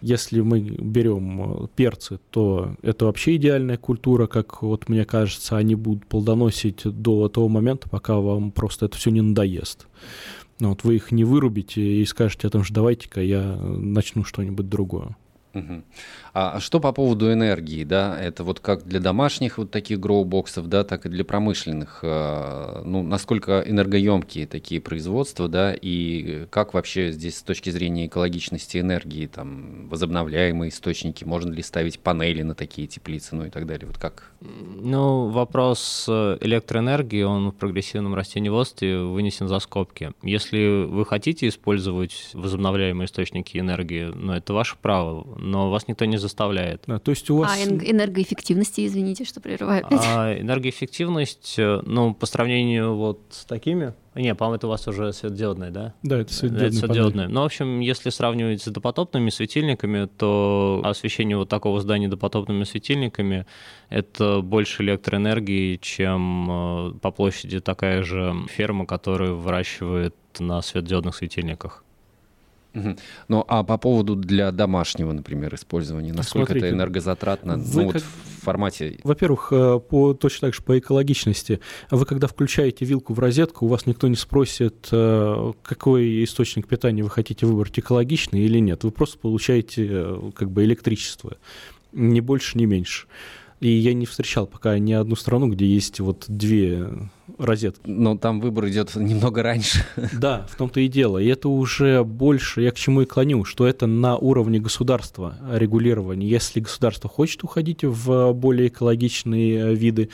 Если мы берем э, перцы, то это вообще идеальная культура, как вот мне кажется, они будут плодоносить до того момента, пока вам просто это все не надоест. Ну, вот вы их не вырубите и скажете о том, что давайте-ка я начну что-нибудь другое. Угу. А что по поводу энергии, да, это вот как для домашних вот таких гроу-боксов, да, так и для промышленных, э, ну, насколько энергоемкие такие производства, да, и как вообще здесь с точки зрения экологичности энергии, там, возобновляемые источники, можно ли ставить панели на такие теплицы, ну и так далее, вот как? Ну, вопрос электроэнергии, он в прогрессивном растениеводстве вынесен за скобки. Если вы хотите использовать возобновляемые источники энергии, ну, это ваше право, но вас никто не заставляет. Да, то есть у вас... А энергоэффективности, извините, что прерываю А энергоэффективность, э, ну, по сравнению вот с такими, не, по-моему, это у вас уже светодиодная, да? Да, это светодиодная. Это светодиодная. Ну, в общем, если сравнивать с допотопными светильниками, то освещение вот такого здания допотопными светильниками — это больше электроэнергии, чем э, по площади такая же ферма, которая выращивает на светодиодных светильниках. Ну, а по поводу для домашнего, например, использования, насколько Смотрите, это энергозатратно, ну, как... вот в формате... Во-первых, э, по, точно так же по экологичности. Вы, когда включаете вилку в розетку, у вас никто не спросит, э, какой источник питания вы хотите выбрать, экологичный или нет. Вы просто получаете э, как бы электричество, ни больше, ни меньше. И я не встречал пока ни одну страну, где есть вот две розетки. Но там выбор идет немного раньше. Да, в том-то и дело. И это уже больше, я к чему и клоню, что это на уровне государства регулирования. Если государство хочет уходить в более экологичные виды,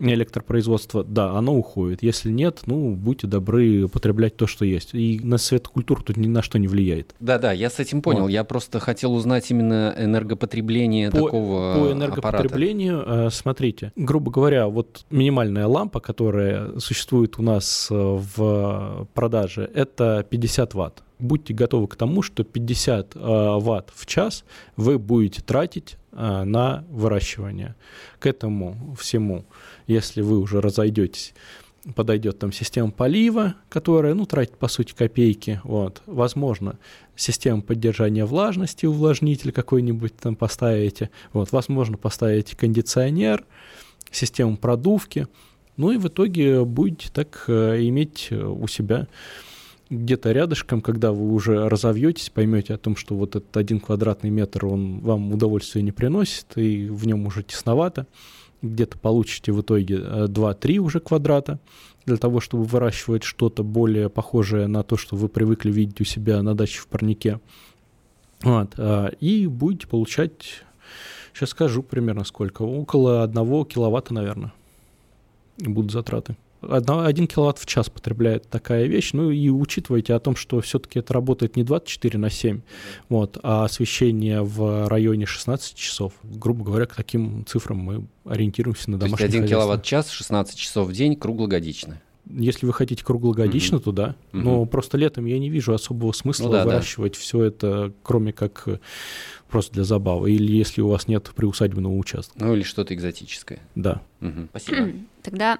электропроизводства, да, оно уходит. Если нет, ну, будьте добры употреблять то, что есть. И на свет культур тут ни на что не влияет. Да-да, я с этим понял. Вот. Я просто хотел узнать именно энергопотребление по, такого По энергопотреблению, аппарата. смотрите, грубо говоря, вот минимальная лампа, которая существует у нас э, в продаже, это 50 ватт. Будьте готовы к тому, что 50 э, ватт в час вы будете тратить э, на выращивание. К этому всему, если вы уже разойдетесь, подойдет там система полива, которая, ну, тратит, по сути, копейки, вот, возможно, система поддержания влажности, увлажнитель какой-нибудь там поставите, вот, возможно, поставите кондиционер, систему продувки, ну и в итоге будете так э, иметь у себя где-то рядышком, когда вы уже разовьетесь, поймете о том, что вот этот один квадратный метр, он вам удовольствия не приносит, и в нем уже тесновато, где-то получите в итоге 2-3 э, уже квадрата, для того, чтобы выращивать что-то более похожее на то, что вы привыкли видеть у себя на даче в парнике. Вот, э, и будете получать, сейчас скажу примерно сколько, около 1 киловатта, наверное, будут затраты. 1 киловатт в час потребляет такая вещь. Ну и учитывайте о том, что все-таки это работает не 24 на 7, вот, а освещение в районе 16 часов. Грубо говоря, к таким цифрам мы ориентируемся на домашнее То есть 1 киловатт-час 16 часов в день круглогодично. Если вы хотите круглогодично, mm-hmm. то да. Mm-hmm. Но просто летом я не вижу особого смысла ну, да, выращивать да. все это, кроме как просто для забавы. Или если у вас нет приусадебного участка. Ну или что-то экзотическое. Да. Угу. Спасибо. Тогда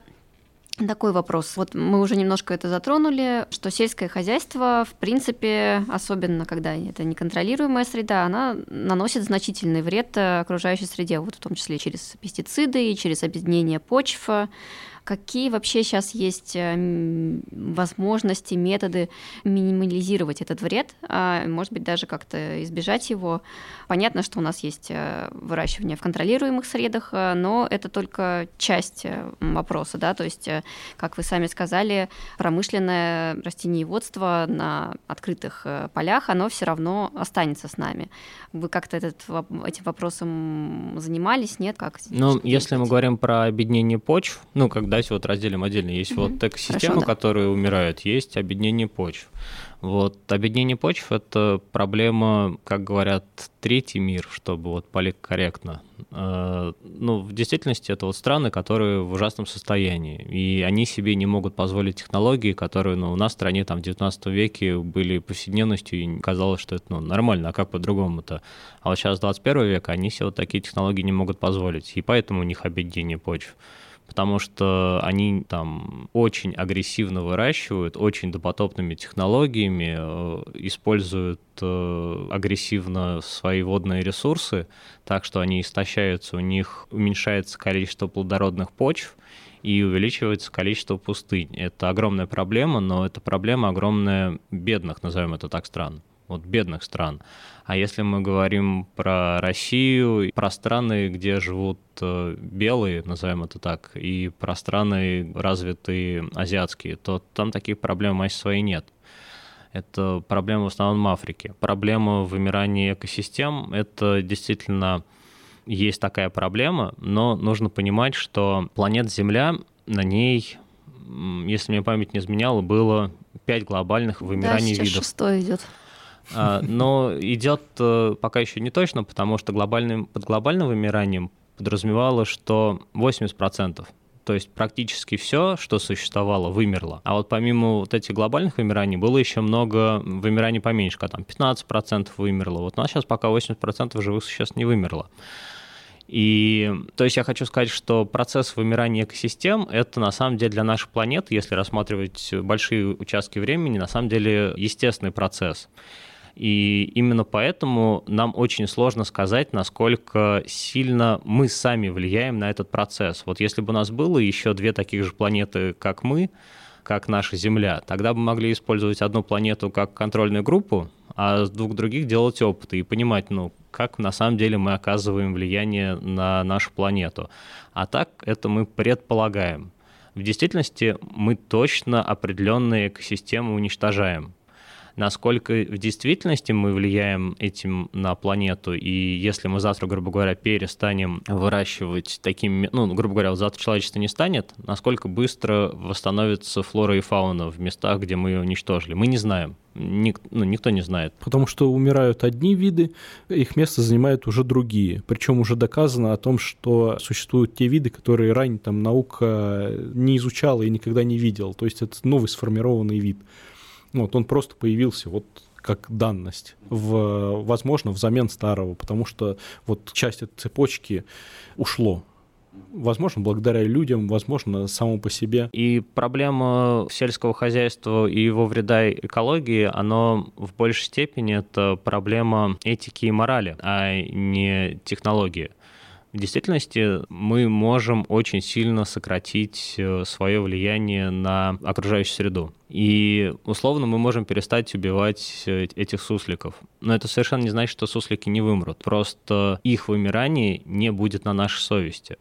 такой вопрос. Вот мы уже немножко это затронули, что сельское хозяйство, в принципе, особенно когда это неконтролируемая среда, она наносит значительный вред окружающей среде, вот в том числе через пестициды и через объединение почв. Какие вообще сейчас есть э, возможности, методы минимализировать этот вред, а может быть даже как-то избежать его? Понятно, что у нас есть э, выращивание в контролируемых средах, э, но это только часть вопроса, да, то есть, как вы сами сказали, промышленное растениеводство на открытых полях, оно все равно останется с нами. Вы как-то этот, этим вопросом занимались, нет? Как ну, если мы говорим про объединение почв, ну, когда давайте вот разделим отдельно. Есть угу. вот экосистемы, Хорошо, да. которые умирают, есть объединение почв. Вот объединение почв – это проблема, как говорят, третий мир, чтобы вот политкорректно. Э, ну, в действительности это вот страны, которые в ужасном состоянии, и они себе не могут позволить технологии, которые ну, у нас в стране там в 19 веке были повседневностью, и казалось, что это ну, нормально, а как по-другому-то? А вот сейчас 21 век, они себе вот такие технологии не могут позволить, и поэтому у них объединение почв потому что они там очень агрессивно выращивают, очень допотопными технологиями, э, используют э, агрессивно свои водные ресурсы, так что они истощаются, у них уменьшается количество плодородных почв, и увеличивается количество пустынь. Это огромная проблема, но это проблема огромная бедных, назовем это так, стран вот бедных стран. А если мы говорим про Россию, про страны, где живут э, белые, назовем это так, и про страны развитые азиатские, то там таких проблем массе своей нет. Это проблема в основном в Африке. Проблема вымирания экосистем – это действительно есть такая проблема, но нужно понимать, что планета Земля, на ней, если мне память не изменяла, было пять глобальных вымираний да, сейчас видов. шестой идет. А, но идет э, пока еще не точно, потому что глобальным, под глобальным вымиранием подразумевало, что 80%, то есть практически все, что существовало, вымерло. А вот помимо вот этих глобальных вымираний было еще много вымираний поменьше, когда там 15% вымерло. Вот у нас сейчас пока 80% живых существ не вымерло. И то есть я хочу сказать, что процесс вымирания экосистем — это на самом деле для нашей планеты, если рассматривать большие участки времени, на самом деле естественный процесс. И именно поэтому нам очень сложно сказать, насколько сильно мы сами влияем на этот процесс. Вот если бы у нас было еще две таких же планеты, как мы, как наша Земля, тогда бы могли использовать одну планету как контрольную группу, а с двух других делать опыты и понимать, ну, как на самом деле мы оказываем влияние на нашу планету. А так это мы предполагаем. В действительности мы точно определенные экосистемы уничтожаем насколько в действительности мы влияем этим на планету, и если мы завтра, грубо говоря, перестанем выращивать такими, ну, грубо говоря, завтра человечество не станет, насколько быстро восстановится флора и фауна в местах, где мы ее уничтожили, мы не знаем. Ник, ну, никто не знает. Потому что умирают одни виды, их место занимают уже другие. Причем уже доказано о том, что существуют те виды, которые ранее там наука не изучала и никогда не видела. То есть это новый сформированный вид. Вот он просто появился вот как данность, в, возможно, взамен старого, потому что вот часть этой цепочки ушло. Возможно, благодаря людям, возможно, само по себе. И проблема сельского хозяйства и его вреда экологии, оно в большей степени это проблема этики и морали, а не технологии. В действительности мы можем очень сильно сократить э, свое влияние на окружающую среду. И условно мы можем перестать убивать э, этих сусликов. Но это совершенно не значит, что суслики не вымрут. Просто их вымирание не будет на нашей совести.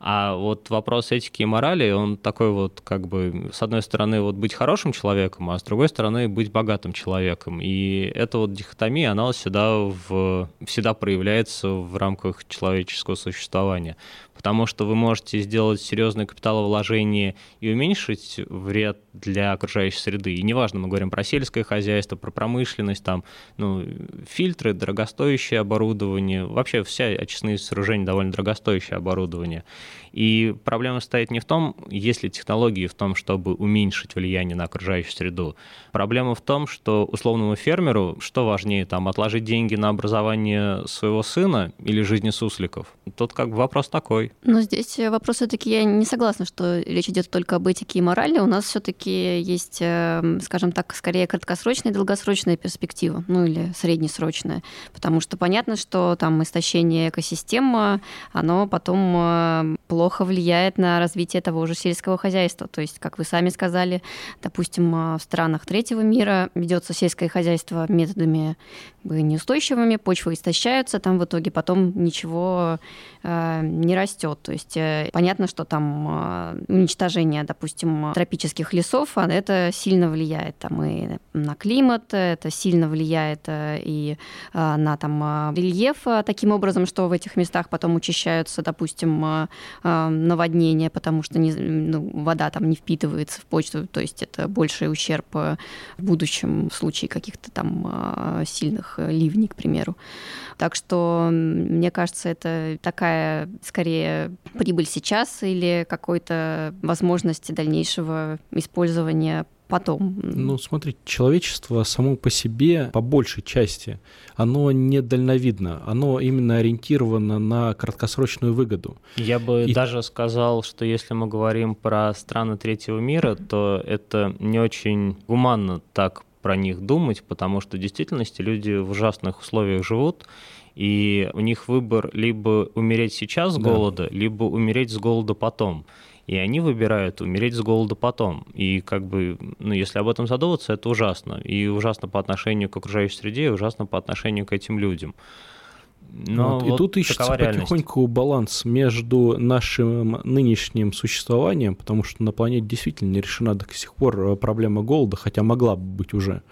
А вот вопрос этики и морали, он такой вот, как бы, с одной стороны, вот быть хорошим человеком, а с другой стороны, быть богатым человеком. И эта вот дихотомия, она всегда, в, всегда проявляется в рамках человеческого существования потому что вы можете сделать серьезное капиталовложение и уменьшить вред для окружающей среды. И неважно, мы говорим про сельское хозяйство, про промышленность, там, ну, фильтры, дорогостоящее оборудование, вообще вся очистные сооружения довольно дорогостоящее оборудование. И проблема стоит не в том, есть ли технологии в том, чтобы уменьшить влияние на окружающую среду. Проблема в том, что условному фермеру что важнее, там, отложить деньги на образование своего сына или жизни сусликов? Тут как бы вопрос такой. Но здесь вопрос все-таки я не согласна, что речь идет только об этике и морали. У нас все-таки есть, эм, скажем так, скорее краткосрочная и долгосрочная перспектива, ну или среднесрочная. Потому что понятно, что там истощение экосистемы, оно потом э, плохо влияет на развитие того же сельского хозяйства. То есть, как вы сами сказали, допустим, в странах третьего мира ведется сельское хозяйство методами неустойчивыми, почвы истощаются, там в итоге потом ничего э, не растет. То есть э, понятно, что там э, уничтожение, допустим, тропических лесов, а это сильно влияет там и на климат, это сильно влияет и на там рельеф таким образом, что в этих местах потом учащаются, допустим, э, наводнения, потому что не, ну, вода там не впитывается в почту, то есть это больший ущерб в будущем в случае каких-то там сильных ливней, к примеру. Так что, мне кажется, это такая скорее прибыль сейчас или какой-то возможности дальнейшего использования потом. Ну, смотри, человечество само по себе, по большей части, оно не дальновидно, оно именно ориентировано на краткосрочную выгоду. Я бы И... даже сказал, что если мы говорим про страны третьего мира, то это не очень гуманно так про них думать, потому что в действительности люди в ужасных условиях живут, и у них выбор либо умереть сейчас с голода, да. либо умереть с голода потом и они выбирают умереть с голода потом. И как бы, ну, если об этом задуматься, это ужасно. И ужасно по отношению к окружающей среде, и ужасно по отношению к этим людям. Но вот, вот и тут ищется потихоньку баланс между нашим нынешним существованием, потому что на планете действительно не решена до сих пор э, проблема голода, хотя могла бы быть уже.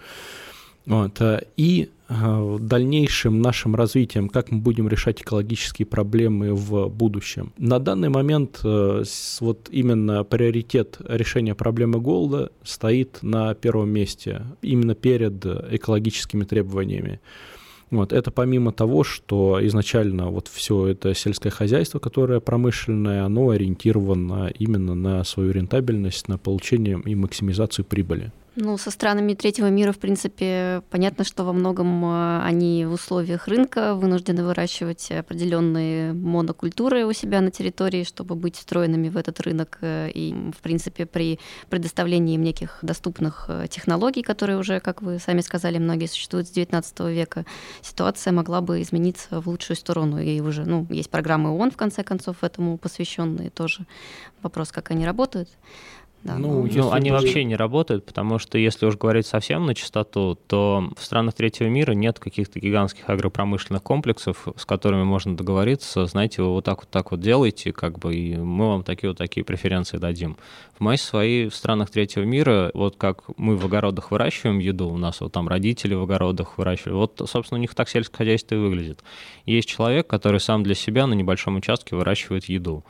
Вот, э, и дальнейшим нашим развитием, как мы будем решать экологические проблемы в будущем. На данный момент э, вот именно приоритет решения проблемы голода стоит на первом месте, именно перед экологическими требованиями. Вот, это помимо того, что изначально вот все это сельское хозяйство, которое промышленное, оно ориентировано именно на свою рентабельность, на получение и максимизацию прибыли. Ну, со странами третьего мира, в принципе, понятно, что во многом э, они в условиях рынка вынуждены выращивать определенные монокультуры у себя на территории, чтобы быть встроенными в этот рынок. Э, и, в принципе, при предоставлении им неких доступных э, технологий, которые уже, как вы сами сказали, многие существуют с XIX века, ситуация могла бы измениться в лучшую сторону. И уже, ну, есть программы ООН, в конце концов, этому посвященные тоже. Вопрос, как они работают. Да, ну, ну, ну они вообще не работают, потому что если уж говорить совсем на чистоту, то в странах третьего мира нет каких-то гигантских агропромышленных комплексов, с которыми можно договориться, знаете, вы вот так вот так вот делаете, как бы, и мы вам такие вот такие преференции дадим. В массе своей в странах третьего мира, вот как мы в огородах выращиваем еду, у нас вот там родители в огородах выращивают, вот, собственно, у них так сельское хозяйство и выглядит. Есть человек, который сам для себя на небольшом участке выращивает еду.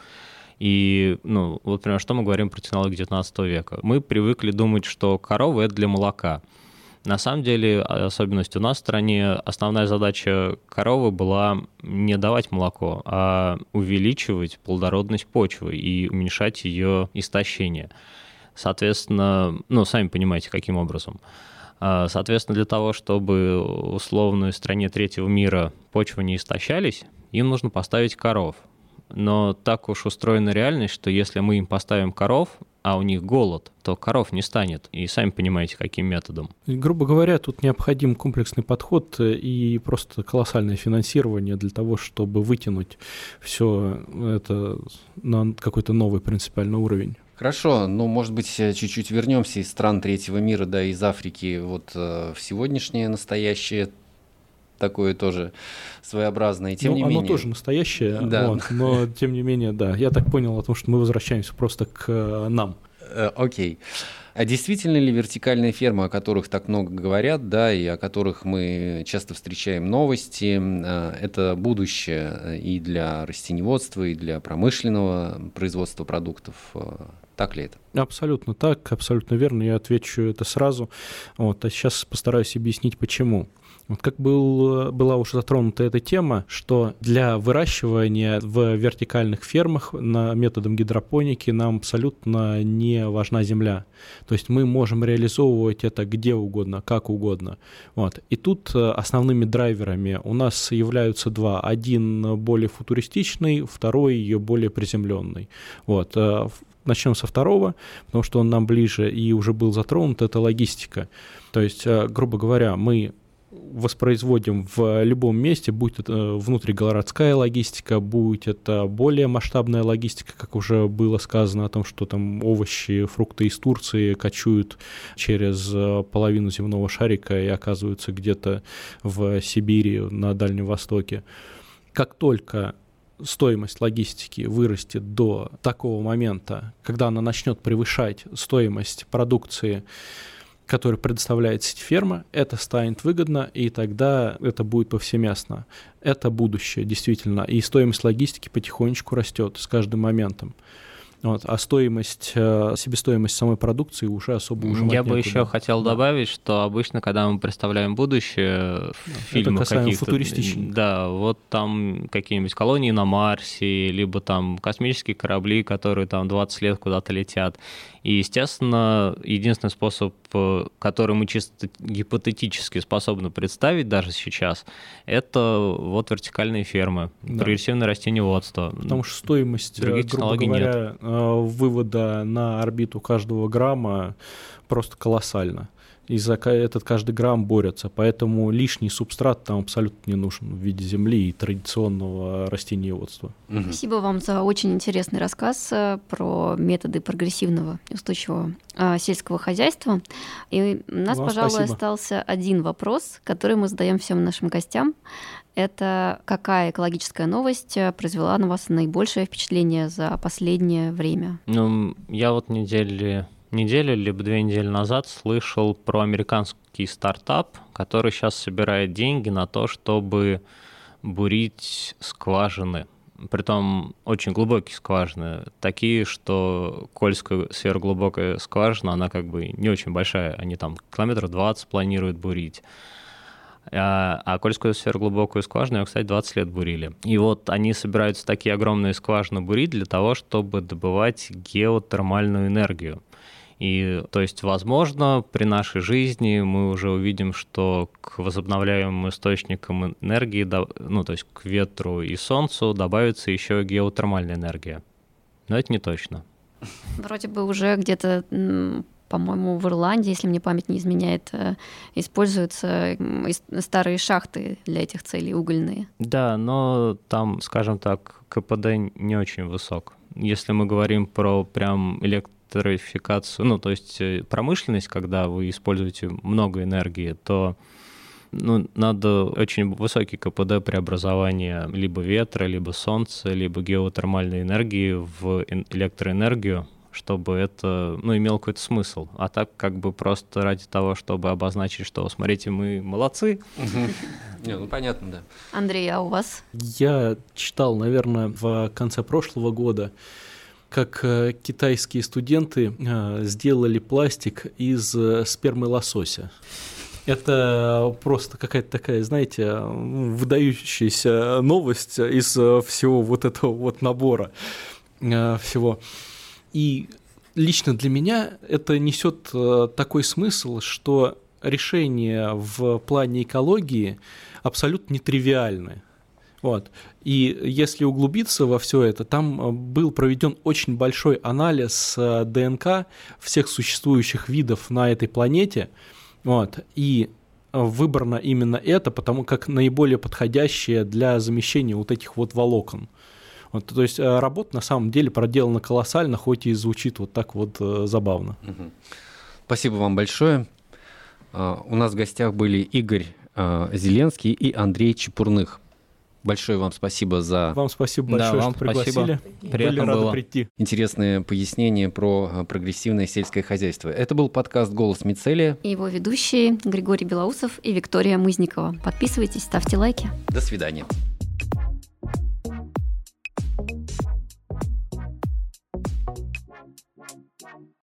И, ну, вот, например, что мы говорим про технологии 19 века? Мы привыкли думать, что корова — это для молока. На самом деле, особенность у нас в стране, основная задача коровы была не давать молоко, а увеличивать плодородность почвы и уменьшать ее истощение. Соответственно, ну, сами понимаете, каким образом. А, соответственно, для того, чтобы условной стране третьего мира почвы не истощались, им нужно поставить коров но так уж устроена реальность, что если мы им поставим коров, а у них голод, то коров не станет. И сами понимаете, каким методом. Грубо говоря, тут необходим комплексный подход и просто колоссальное финансирование для того, чтобы вытянуть все это на какой-то новый принципиальный уровень. Хорошо, ну, может быть, чуть-чуть вернемся из стран третьего мира, да, из Африки вот э, в сегодняшнее настоящее такое тоже своеобразное. Тем ну, не оно менее... тоже настоящее, да. вот, но тем не менее, да. Я так понял о том, что мы возвращаемся просто к э, нам. Э, окей. А действительно ли вертикальные фермы, о которых так много говорят, да, и о которых мы часто встречаем новости, э, это будущее и для растеневодства, и для промышленного производства продуктов? Так ли это? Абсолютно так, абсолютно верно. Я отвечу это сразу. Вот, а сейчас постараюсь объяснить, почему. Вот как был, была уже затронута эта тема, что для выращивания в вертикальных фермах на методом гидропоники нам абсолютно не важна земля. То есть мы можем реализовывать это где угодно, как угодно. Вот. И тут э, основными драйверами у нас являются два. Один более футуристичный, второй более приземленный. Вот. Э, начнем со второго, потому что он нам ближе и уже был затронут, это логистика. То есть, э, грубо говоря, мы воспроизводим в любом месте, будь это внутригородская логистика, будь это более масштабная логистика, как уже было сказано о том, что там овощи, фрукты из Турции кочуют через э, половину земного шарика и оказываются где-то в Сибири, на Дальнем Востоке. Как только стоимость логистики вырастет до такого момента, когда она начнет превышать стоимость продукции который предоставляет сеть ферма, это станет выгодно, и тогда это будет повсеместно. Это будущее, действительно. И стоимость логистики потихонечку растет с каждым моментом. Вот, а стоимость, э, себестоимость самой продукции уже особо уже Я бы еще хотел да. добавить, что обычно, когда мы представляем будущее, фильмы футуристичных. Да, вот там какие-нибудь колонии на Марсе, либо там космические корабли, которые там 20 лет куда-то летят. И, естественно, единственный способ, который мы чисто гипотетически способны представить даже сейчас, это вот вертикальные фермы, да. прогрессивное растениеводство. Потому что стоимость, Других э, грубо говоря, нет. Э, вывода на орбиту каждого грамма просто колоссальна и за этот каждый грамм борются. Поэтому лишний субстрат там абсолютно не нужен в виде земли и традиционного растениеводства. Спасибо вам за очень интересный рассказ э, про методы прогрессивного и устойчивого а, сельского хозяйства. И у нас, вам пожалуй, спасибо. остался один вопрос, который мы задаем всем нашим гостям. Это какая экологическая новость э, произвела на вас наибольшее впечатление за последнее время? Ну, я вот недели неделю либо две недели назад слышал про американский стартап, который сейчас собирает деньги на то, чтобы бурить скважины. Притом очень глубокие скважины, такие, что Кольская сверхглубокая скважина, она как бы не очень большая, они там километров 20 планируют бурить. А, а Кольскую сверхглубокую скважину, кстати, 20 лет бурили. И вот они собираются такие огромные скважины бурить для того, чтобы добывать геотермальную энергию. И то есть, возможно, при нашей жизни мы уже увидим, что к возобновляемым источникам энергии, ну то есть к ветру и солнцу добавится еще геотермальная энергия. Но это не точно. Вроде бы уже где-то по-моему, в Ирландии, если мне память не изменяет, э, используются старые шахты для этих целей, угольные. Да, но там, скажем так, КПД не очень высок. Если мы говорим про прям электро электрификацию, ну, то есть э, промышленность, когда вы используете много энергии, то ну, надо очень высокий КПД преобразования либо ветра, либо солнца, либо геотермальной энергии в электроэнергию, чтобы это ну, имело какой-то смысл. А так как бы просто ради того, чтобы обозначить, что смотрите, мы молодцы. Не, ну понятно, да. Андрей, а у вас? Я читал, наверное, в конце прошлого года как э, китайские студенты э, сделали пластик из э, спермы лосося. Это просто какая-то такая, знаете, выдающаяся новость из всего вот этого вот набора всего. И лично для меня это несет такой смысл, что решения в плане экологии абсолютно нетривиальны. Вот. И если углубиться во все это, там э, был проведен очень большой анализ э, ДНК всех существующих видов на этой планете. Вот. И выбрано именно это, потому как наиболее подходящее для замещения вот этих вот волокон. Вот, то есть э, работа на самом деле проделана колоссально, хоть и звучит вот так вот забавно. Спасибо вам большое. У нас в гостях были Игорь Зеленский и Андрей Чепурных. Большое вам спасибо за... Вам спасибо большое, да, вам что пригласили. Спасибо. Приятно Были рады было. прийти. Интересное пояснение про э, прогрессивное сельское хозяйство. Это был подкаст «Голос Мицелия». И его ведущие Григорий Белоусов и Виктория Мызникова. Подписывайтесь, ставьте лайки. До свидания.